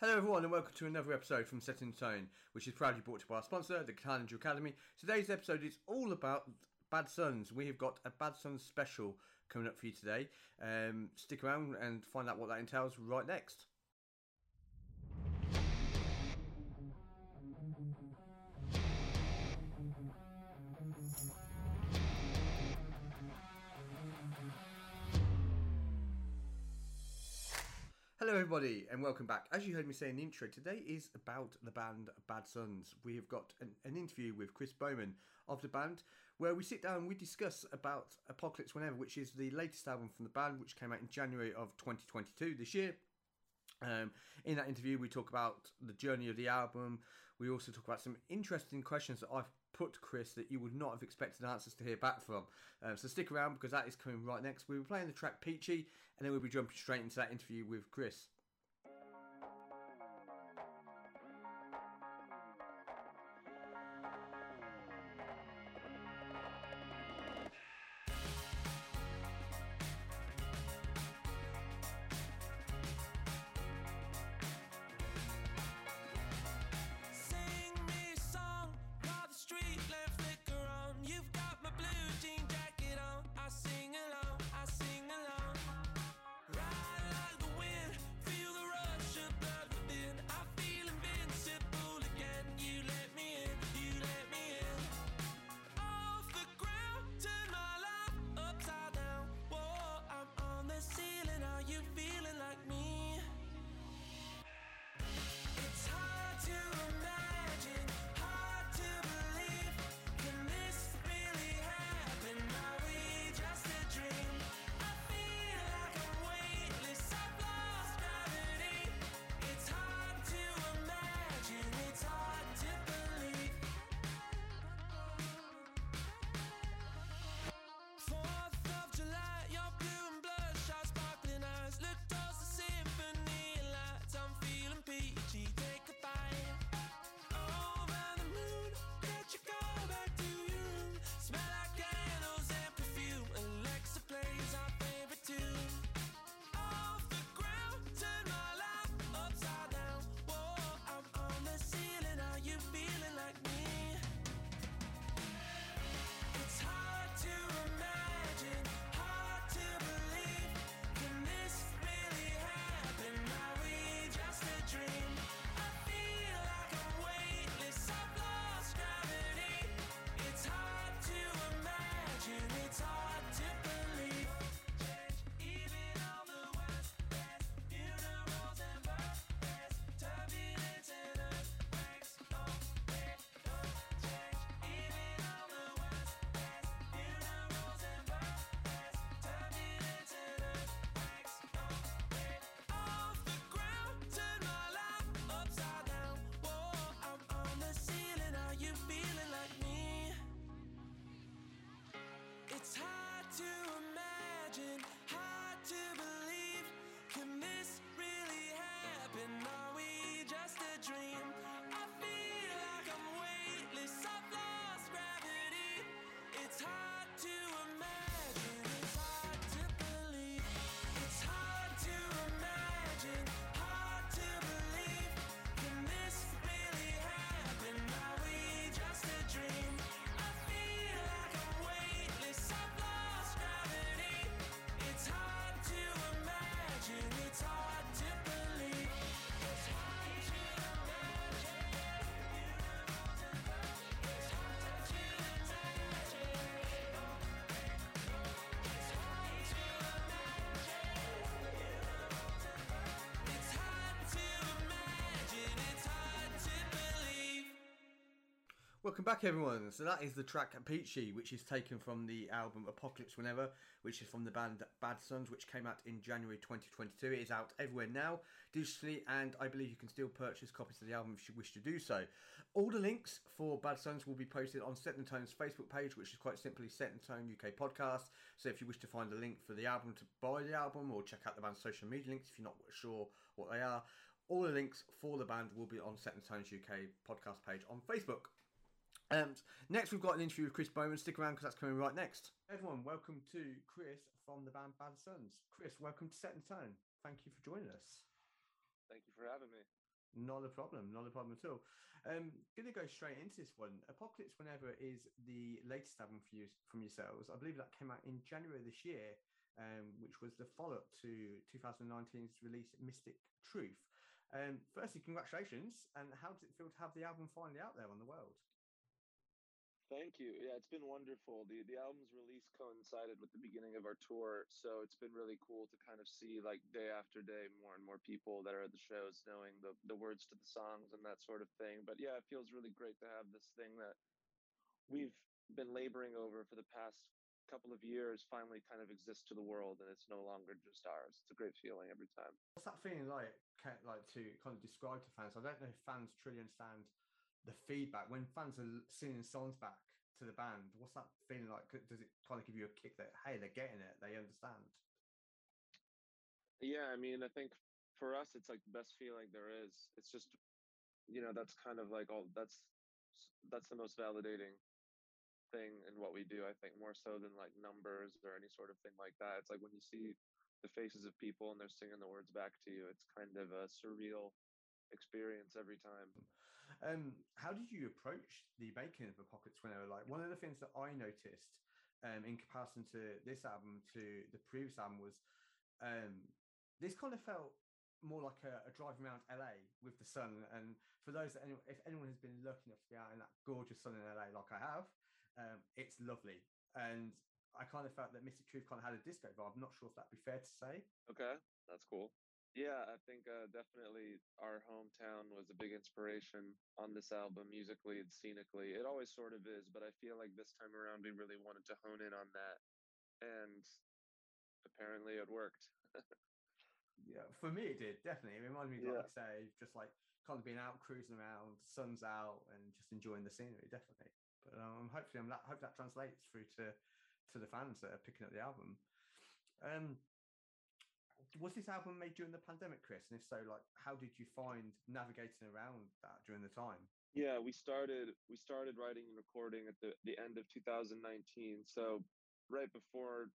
Hello everyone and welcome to another episode from Setting Tone, which is proudly brought to you by our sponsor, the Carnage Academy. Today's episode is all about Bad Suns. We have got a Bad Suns special coming up for you today. Um, stick around and find out what that entails right next. Hello, everybody, and welcome back. As you heard me say in the intro, today is about the band Bad Suns. We have got an, an, interview with Chris Bowman of the band, where we sit down and we discuss about Apocalypse Whenever, which is the latest album from the band, which came out in January of 2022 this year. Um, in that interview, we talk about the journey of the album. We also talk about some interesting questions that I've put to Chris that you would not have expected answers to hear back from. Um, so stick around because that is coming right next. We'll be playing the track Peachy and then we'll be jumping straight into that interview with Chris. But now we just a dream. Welcome back, everyone. So that is the track Peachy, which is taken from the album Apocalypse Whenever, which is from the band Bad Suns, which came out in January 2022. It is out everywhere now, digitally, and I believe you can still purchase copies of the album if you wish to do so. All the links for Bad Suns will be posted on Set and Tone's Facebook page, which is quite simply Set and Tone UK Podcast. So if you wish to find a link for the album to buy the album or check out the band's social media links if you're not sure what they are, all the links for the band will be on Set and Tone's UK podcast page on Facebook. Um, next, we've got an interview with Chris Bowman. Stick around because that's coming right next. Everyone, welcome to Chris from the band Bad Suns. Chris, welcome to Set and Tone. Thank you for joining us. Thank you for having me. Not a problem, not a problem at all. Um, gonna go straight into this one. Apocalypse Whenever is the latest album for you from yourselves. I believe that came out in January this year, um, which was the follow-up to 2019's release Mystic Truth. Um, firstly, congratulations, and how does it feel to have the album finally out there on the world? Thank you. Yeah, it's been wonderful. The the album's release coincided with the beginning of our tour, so it's been really cool to kind of see like day after day more and more people that are at the shows knowing the the words to the songs and that sort of thing. But yeah, it feels really great to have this thing that we've been laboring over for the past couple of years finally kind of exist to the world and it's no longer just ours. It's a great feeling every time. What's that feeling like like to kind of describe to fans? I don't know if fans truly understand the feedback when fans are singing songs back to the band what's that feeling like? Does it kind of give you a kick that hey they're getting it they understand? Yeah i mean i think for us it's like the best feeling there is. It's just you know that's kind of like all that's that's the most validating thing in what we do i think more so than like numbers or any sort of thing like that. It's like when you see the faces of people and they're singing the words back to you it's kind of a surreal experience every time um, how did you approach the making of Apocalypse Whenever? Like one of the things that I noticed um, in comparison to this album to the previous album was um, this kind of felt more like a, a driving around LA with the sun. And for those that anyone, if anyone has been lucky enough to be out in that gorgeous sun in LA, like I have, um, it's lovely. And I kind of felt that Mystic Truth kind of had a disco vibe. I'm not sure if that'd be fair to say. Okay, that's cool. Yeah, I think uh, definitely our hometown was a big inspiration on this album, musically and scenically. It always sort of is, but I feel like this time around we really wanted to hone in on that, and apparently it worked. yeah, for me it did definitely. It reminded me, yeah. like I say, just like kind of being out cruising around, sun's out, and just enjoying the scenery. Definitely, but um, hopefully, I'm hope that translates through to to the fans that are picking up the album. Um, was this album made during the pandemic, Chris? And if so, like, how did you find navigating around that during the time? Yeah, we started we started writing and recording at the the end of 2019. So right before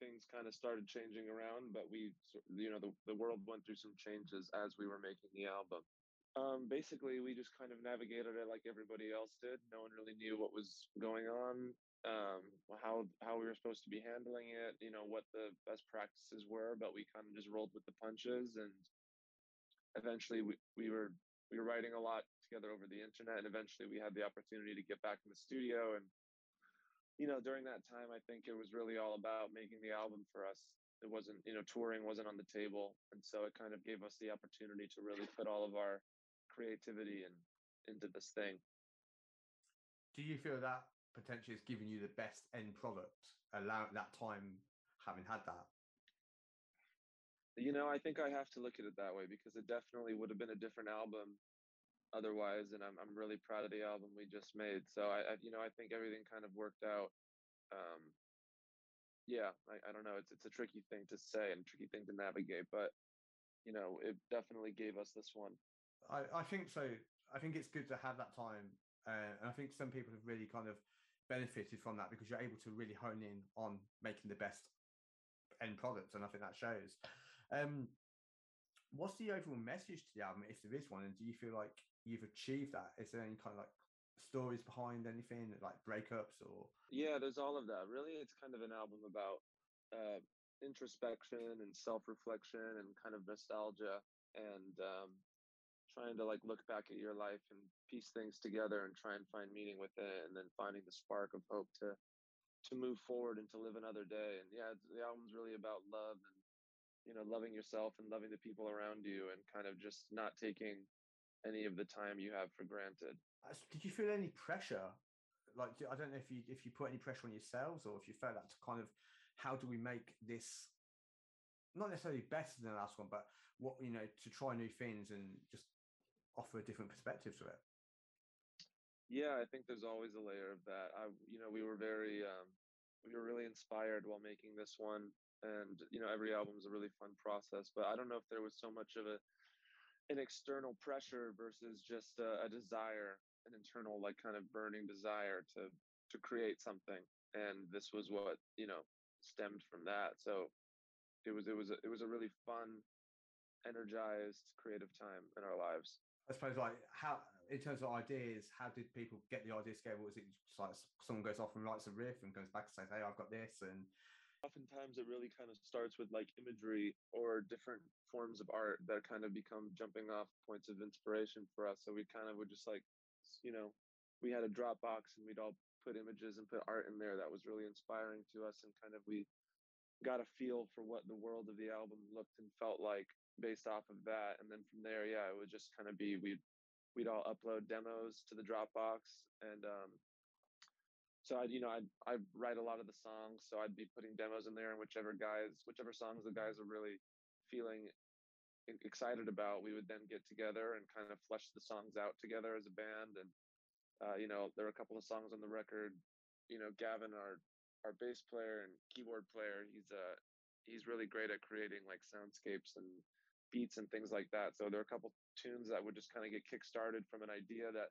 things kind of started changing around, but we you know the the world went through some changes as we were making the album. Um, basically, we just kind of navigated it like everybody else did. No one really knew what was going on um, how how we were supposed to be handling it, you know, what the best practices were, but we kind of just rolled with the punches and eventually we, we were we were writing a lot together over the internet and eventually we had the opportunity to get back in the studio and you know during that time i think it was really all about making the album for us. It wasn't you know touring wasn't on the table and so it kind of gave us the opportunity to really put all of our creativity and into this thing. Do you feel that potentially it's giving you the best end product allow that time having had that? You know i think i have to look at it that way because it definitely would have been a different album otherwise and i'm, I'm really proud of the album we just made. So I, I you know i think everything kind of worked out um yeah I, I don't know it's it's a tricky thing to say and tricky thing to navigate but you know it definitely gave us this one. I i think so. I think it's good to have that time uh, and i think some people have really kind of benefited from that because you're able to really hone in on making the best end product, and I think that shows. Um, what's the overall message to the album, if there is one, and do you feel like you've achieved that? Is there any kind of like stories behind anything, like breakups or? Yeah, there's all of that. Really, it's kind of an album about uh, introspection and self-reflection and kind of nostalgia and um, trying to like look back at your life and piece things together and try and find meaning with it and then finding the spark of hope to to move forward and to live another day. And yeah the album's really about love and you know loving yourself and loving the people around you and kind of just not taking any of the time you have for granted. Uh, did you feel any pressure? Like i don't know if you if you put any pressure on yourselves or if you felt that to kind of how do we make this not necessarily better than the last one but what you know to try new things and just offer a different perspective to it. Yeah i think there's always a layer of that. I you know we were very um we were really inspired while making this one and you know every album is a really fun process but i don't know if there was so much of a an external pressure versus just a, a desire an internal like kind of burning desire to to create something and this was what you know stemmed from that. So it was it was a, it was a really fun energized, creative time in our lives. I suppose, like how in terms of ideas, how did people get the ideas together? Was it just like someone goes off and writes a riff and goes back and says, "Hey, I've got this," and oftentimes it really kind of starts with like imagery or different forms of art that kind of become jumping off points of inspiration for us. So we kind of would just like, you know, we had a Dropbox and we'd all put images and put art in there that was really inspiring to us and kind of we got a feel for what the world of the album looked and felt like based off of that and then from there yeah it would just kind of be we'd we'd all upload demos to the dropbox and um so i'd you know i'd i'd write a lot of the songs so i'd be putting demos in there and whichever guys whichever songs the guys are really feeling excited about we would then get together and kind of flesh the songs out together as a band and uh, you know there are a couple of songs on the record you know gavin our our bass player and keyboard player, he's uh he's really great at creating like soundscapes and beats and things like that. So there are a couple tunes that would just kind of get kick started from an idea that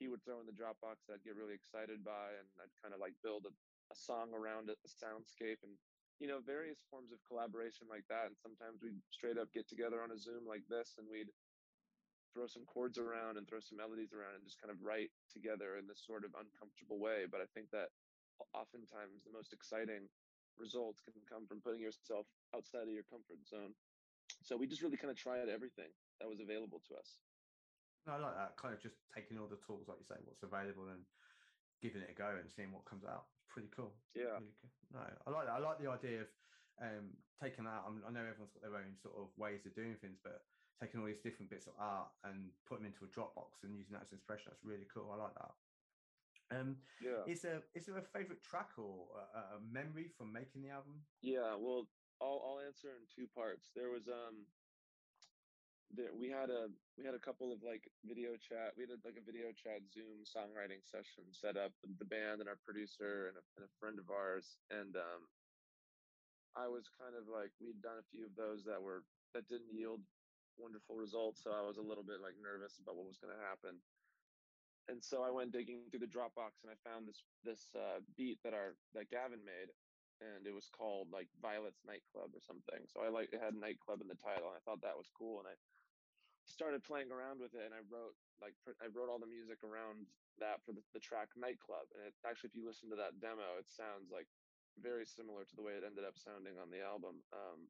he would throw in the Dropbox that I'd get really excited by, and I'd kind of like build a, a song around it, a soundscape, and you know various forms of collaboration like that. And sometimes we'd straight up get together on a Zoom like this, and we'd throw some chords around and throw some melodies around and just kind of write together in this sort of uncomfortable way. But I think that oftentimes the most exciting results can come from putting yourself outside of your comfort zone. So we just really kind of tried everything that was available to us. No, I like that. Kind of just taking all the tools, like you say, what's available and giving it a go and seeing what comes out. It's pretty cool. Yeah. Really cool. No, I like that. I like the idea of um, taking that. I know everyone's got their own sort of ways of doing things, but taking all these different bits of art and putting them into a Dropbox and using that as inspiration, that's really cool. I like that. Um, yeah. Is there is there a favorite track or a, a, memory from making the album? Yeah. Well, I'll I'll answer in two parts. There was um. There, we had a we had a couple of like video chat we had a, like a video chat zoom songwriting session set up the band and our producer and a, and a friend of ours and um i was kind of like we'd done a few of those that were that didn't yield wonderful results so i was a little bit like nervous about what was going to happen and so I went digging through the Dropbox and I found this this uh, beat that our that Gavin made, and it was called like Violet's Nightclub or something. So I like it had nightclub in the title, and I thought that was cool, and I started playing around with it, and I wrote like I wrote all the music around that for the, the track Nightclub, and it actually if you listen to that demo, it sounds like very similar to the way it ended up sounding on the album. Um,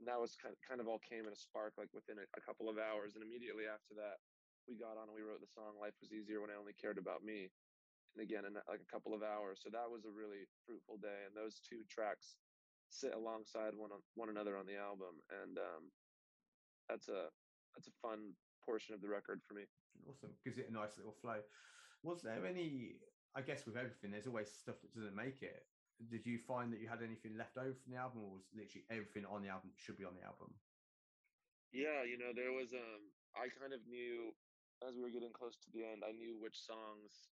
and that was kind of, kind of all came in a spark like within a, a couple of hours, and immediately after that we got on and we wrote the song "Life Was Easier When I Only Cared About Me," and again in like a couple of hours. So that was a really fruitful day, and those two tracks sit alongside one one another on the album, and um, that's a that's a fun portion of the record for me. Awesome, gives it a nice little flow. Was there any? I guess with everything, there's always stuff that doesn't make it. Did you find that you had anything left over from the album, or was literally everything on the album should be on the album? Yeah, you know, there was um I kind of knew as we were getting close to the end, I knew which songs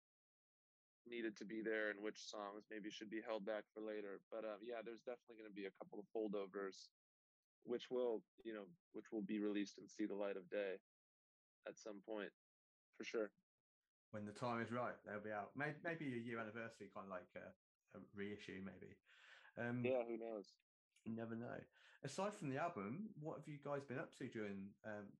needed to be there and which songs maybe should be held back for later. But uh, yeah, there's definitely going to be a couple of holdovers, which will you know which will be released and see the light of day at some point, for sure. When the time is right, they'll be out. Maybe, maybe a year anniversary, kind of like a, a reissue, maybe. Um, yeah, who knows? You never know. Aside from the album, what have you guys been up to during um,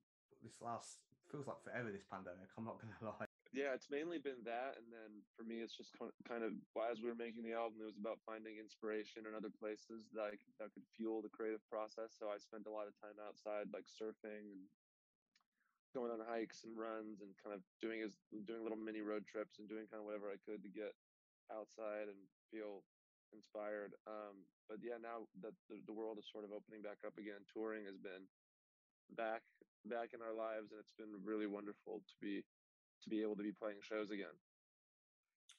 this last feels like forever this pandemic. I'm not going to lie. Yeah, it's mainly been that, and then for me, it's just kind of as we were making the album, it was about finding inspiration in other places that I, that could fuel the creative process. So I spent a lot of time outside, like surfing and going on hikes and runs, and kind of doing as doing little mini road trips and doing kind of whatever I could to get outside and feel inspired. Um, but yeah, now that the, the world is sort of opening back up again, touring has been back back in our lives, and it's been really wonderful to be to be able to be playing shows again.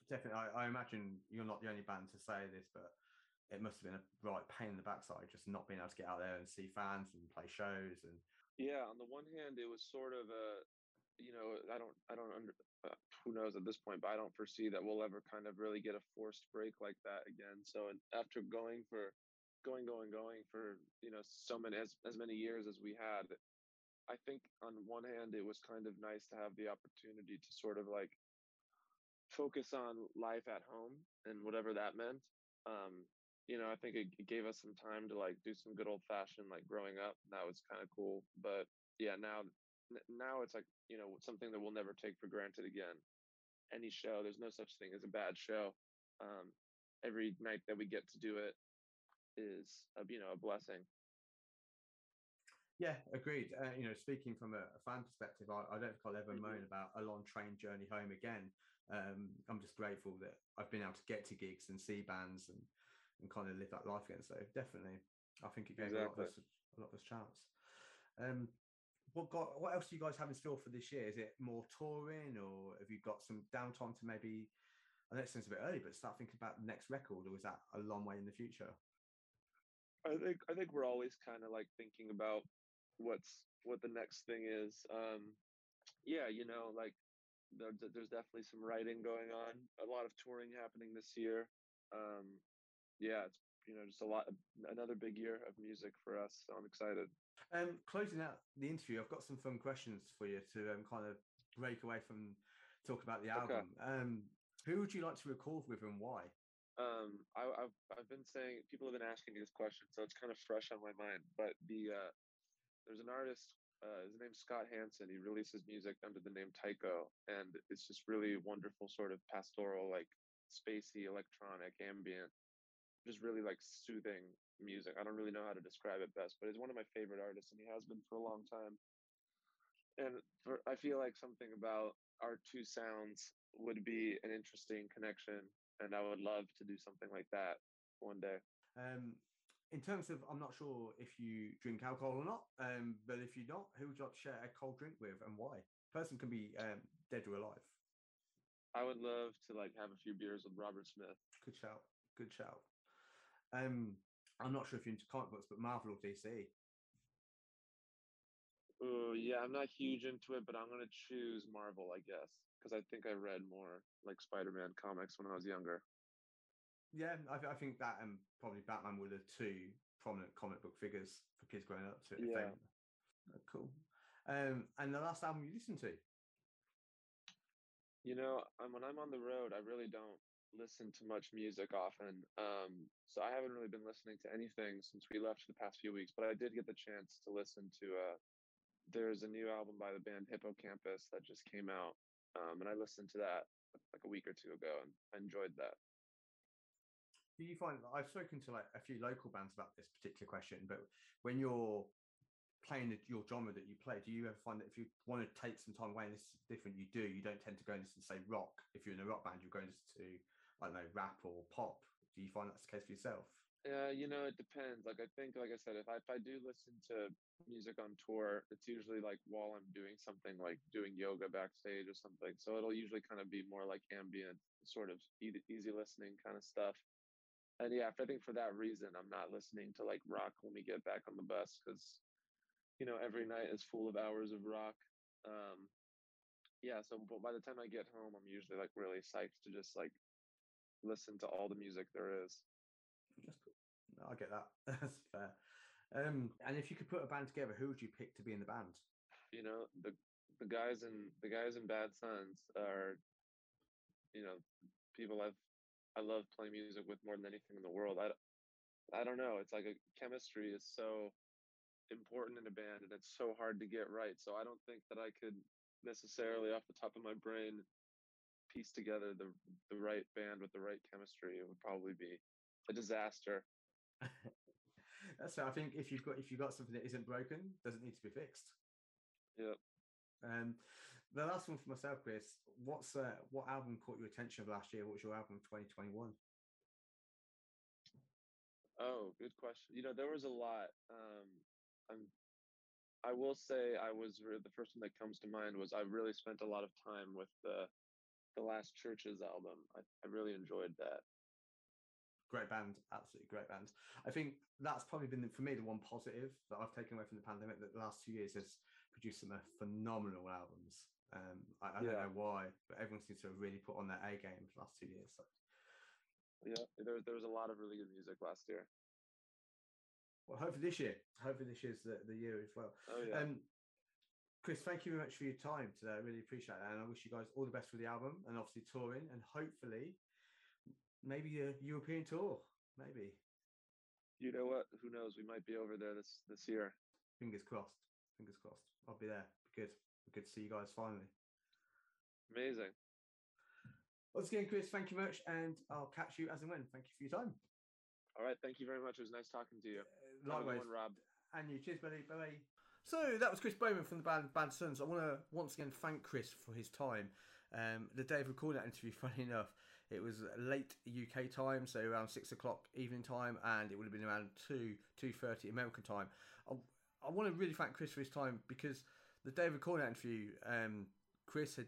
Definitely, I, I imagine you're not the only band to say this, but it must have been a right pain in the backside just not being able to get out there and see fans and play shows and yeah on the one hand it was sort of a you know i don't i don't under uh, who knows at this point but i don't foresee that we'll ever kind of really get a forced break like that again so after going for going, going, going for you know so many as as many years as we had. I think on one hand it was kind of nice to have the opportunity to sort of like focus on life at home and whatever that meant. Um, you know, I think it, it gave us some time to like do some good old fashioned like growing up. That was kind of cool. But yeah, now now it's like you know something that we'll never take for granted again. Any show, there's no such thing as a bad show. Um, every night that we get to do it is a, you know a blessing. Yeah, agreed. Uh, you know, speaking from a, a fan perspective, I, I, don't think I'll ever mm-hmm. moan about a long train journey home again. Um, I'm just grateful that I've been able to get to gigs and see bands and and kind of live that life again. So definitely, I think it gave exactly. a, lot of us, a lot of us chance. Um, what got what else do you guys have in store for this year? Is it more touring, or have you got some downtime to maybe? I know it sounds a bit early, but start thinking about the next record, or is that a long way in the future? I think I think we're always kind of like thinking about what's what the next thing is. Um, yeah, you know, like there, there's definitely some writing going on, a lot of touring happening this year. Um, yeah, it's you know just a lot another big year of music for us. So I'm excited. Um, closing out the interview, I've got some fun questions for you to um, kind of break away from talk about the album. Okay. Um, who would you like to record with and why? Um, I, have I've been saying people have been asking me this question, so it's kind of fresh on my mind. But the uh, there's an artist, uh, his name's Scott Hansen. He releases music under the name Tycho, and it's just really wonderful, sort of pastoral, like spacey, electronic, ambient just really like soothing music. I don't really know how to describe it best, but he's one of my favorite artists, and he has been for a long time. And for, I feel like something about our two sounds would be an interesting connection, and I would love to do something like that one day. Um, in terms of, I'm not sure if you drink alcohol or not, um, but if you don't, who would you like to share a cold drink with, and why? Person can be um, dead or alive. I would love to like have a few beers with Robert Smith. Good shout. Good shout. Um, I'm not sure if you're into comic books, but Marvel or DC. Oh yeah, I'm not huge into it, but I'm gonna choose Marvel, I guess, because I think I read more like Spider-Man comics when I was younger. Yeah, I, I think that and probably Batman were the two prominent comic book figures for kids growing up. To yeah, oh, cool. Um, and the last album you listened to? You know, um, when I'm on the road, I really don't listen to much music often. Um, so I haven't really been listening to anything since we left for the past few weeks, but I did get the chance to listen to uh, there's a new album by the band Hippo Campus that just came out. Um, and I listened to that like a week or two ago and I enjoyed that. Do you find that I've spoken to like a few local bands about this particular question, but when you're playing your genre that you play, do you ever find that if you want to take some time away and this is different, you do, you don't tend to go and say rock. If you're in a rock band, you're going to I don't know, rap or pop? Do you find that's the case for yourself? Yeah, you know, it depends. Like I think, like I said, if I if I do listen to music on tour, it's usually like while I'm doing something like doing yoga backstage or something. So it'll usually kind of be more like ambient, sort of easy listening kind of stuff. And yeah, I think for that reason, I'm not listening to like rock when we get back on the bus because, you know, every night is full of hours of rock. Um, yeah, so but by the time I get home, I'm usually like really psyched to just like listen to all the music there is. That's cool. No, I get that. That's fair. Um, and if you could put a band together, who would you pick to be in the band? You know, the the guys in the guys in Bad Suns are, you know, people I've I love playing music with more than anything in the world. I I don't know. It's like a chemistry is so important in a band, and it's so hard to get right. So I don't think that I could necessarily, off the top of my brain, piece together the the right band with the right chemistry, it would probably be a disaster. That's so I think if you've got if you've got something that isn't broken, doesn't need to be fixed. Yeah. Um, the last one for myself, Chris. What's uh, what album caught your attention of last year? What was your album of 2021? Oh, good question. You know, there was a lot. Um, I'm I will say I was the first one that comes to mind was I really spent a lot of time with the the last CHVRCHES album. I, I really enjoyed that. Great band, absolutely great band. I think that's probably been for me the one positive that I've taken away from the pandemic. That the last two years has produced some phenomenal albums. Um, I, I yeah. don't know why, but everyone seems to have really put on their A game the last two years. So. Yeah, there, there was a lot of really good music last year. Well, hopefully this year. Hopefully this year's the, the year as well. Oh yeah. Um, Chris, thank you very much for your time today. I really appreciate that. And I wish you guys all the best with the album and obviously touring and hopefully maybe a European tour. Maybe. you know what? Who knows? We might be over there this this year. Fingers crossed. Fingers crossed. I'll be there. Be good. Good to see you guys finally. Amazing. Once again, Chris, thank you much, and I'll catch you as and when. Thank you for your time. All right. Thank you very much. It was nice talking to you. Uh, likewise, one, Rob. And you. Cheers, buddy. Bye bye. So that was Chris Bowman from the band Bad Suns. I want to once again thank Chris for his time. Um, the day of recording that interview, funny enough, it was late UK time, so around six o'clock evening time, and it would have been around two two thirty American time. I, I want to really thank Chris for his time because the David that interview, um, Chris had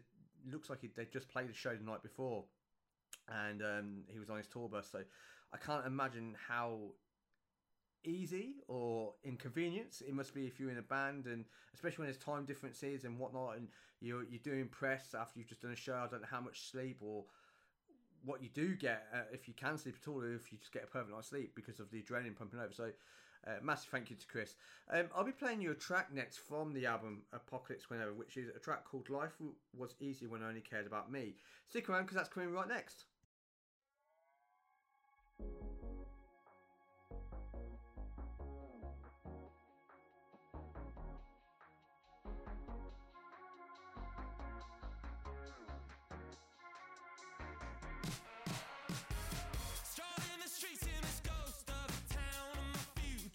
looks like he, they just played a show the night before, and um, he was on his tour bus. So I can't imagine how easy or inconvenience it must be if you're in a band and especially when there's time differences and whatnot and you're you're doing press after you've just done a show i don't know how much sleep or what you do get uh, if you can sleep at all or if you just get a perfect night's sleep because of the adrenaline pumping over so uh, massive thank you to Chris. Um, I'll be playing you a track next from the album Apocalypse Whenever, which is a track called Life Was Easy When I Only Cared About Me. Stick around because that's coming right next.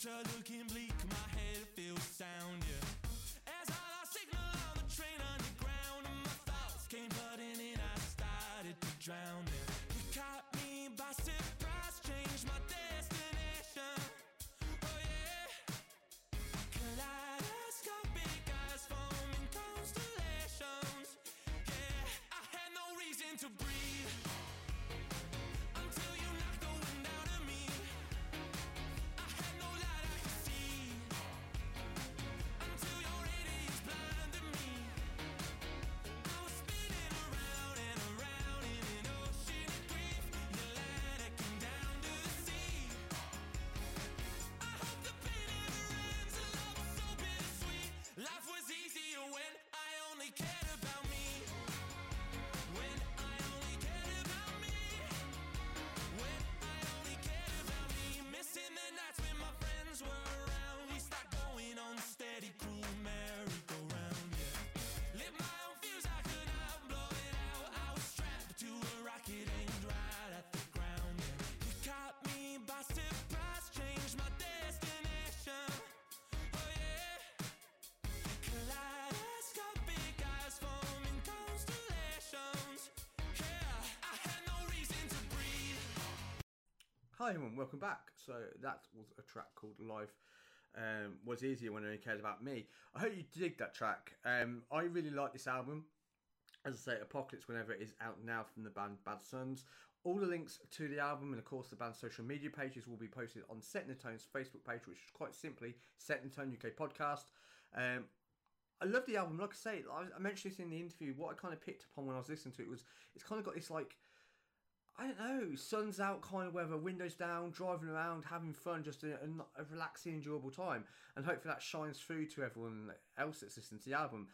future looking bleak, my head feels sound, yeah. As I lost signal on the train underground, and my thoughts came flooding in, I started to drown. Hi everyone, welcome back. So that was a track called Life um, Was Easier When Only Cares About Me. I hope you dig that track. Um, I really like this album. As I say, Apocalypse Whenever it is out now from the band Bad Suns. All the links to the album and of course the band's social media pages will be posted on Set the Tone's Facebook page, which is quite simply Set the Tone UK podcast. Um, I love the album. Like I say, I mentioned this in the interview. What I kind of picked upon when I was listening to it was it's kind of got this like I don't know, sun's out kind of weather, windows down, driving around, having fun, just a, a, relaxing, enjoyable time. And hopefully that shines through to everyone else that's listening to the album.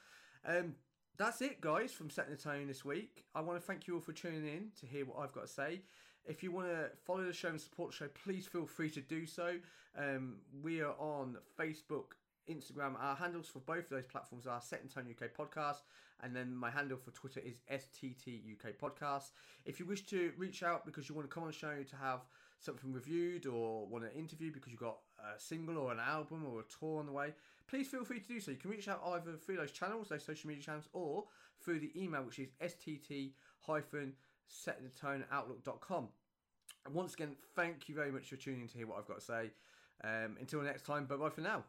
Um, that's it, guys, from Setting the Tone this week. I want to thank you all for tuning in to hear what I've got to say. If you want to follow the show and support the show, please feel free to do so. Um, we are on Facebook, Instagram. Our handles for both of those platforms are Set in Tone UK Podcast, and then my handle for Twitter is STT UK Podcast. If you wish to reach out because you want to come on the show to have something reviewed or want an interview because you've got a single or an album or a tour on the way, please feel free to do so. You can reach out either through those channels, those social media channels, or through the email, which is stt hyphen set in tone outlook.com. And once again, thank you very much for tuning in to hear what I've got to say. Um, until next time, bye bye for now.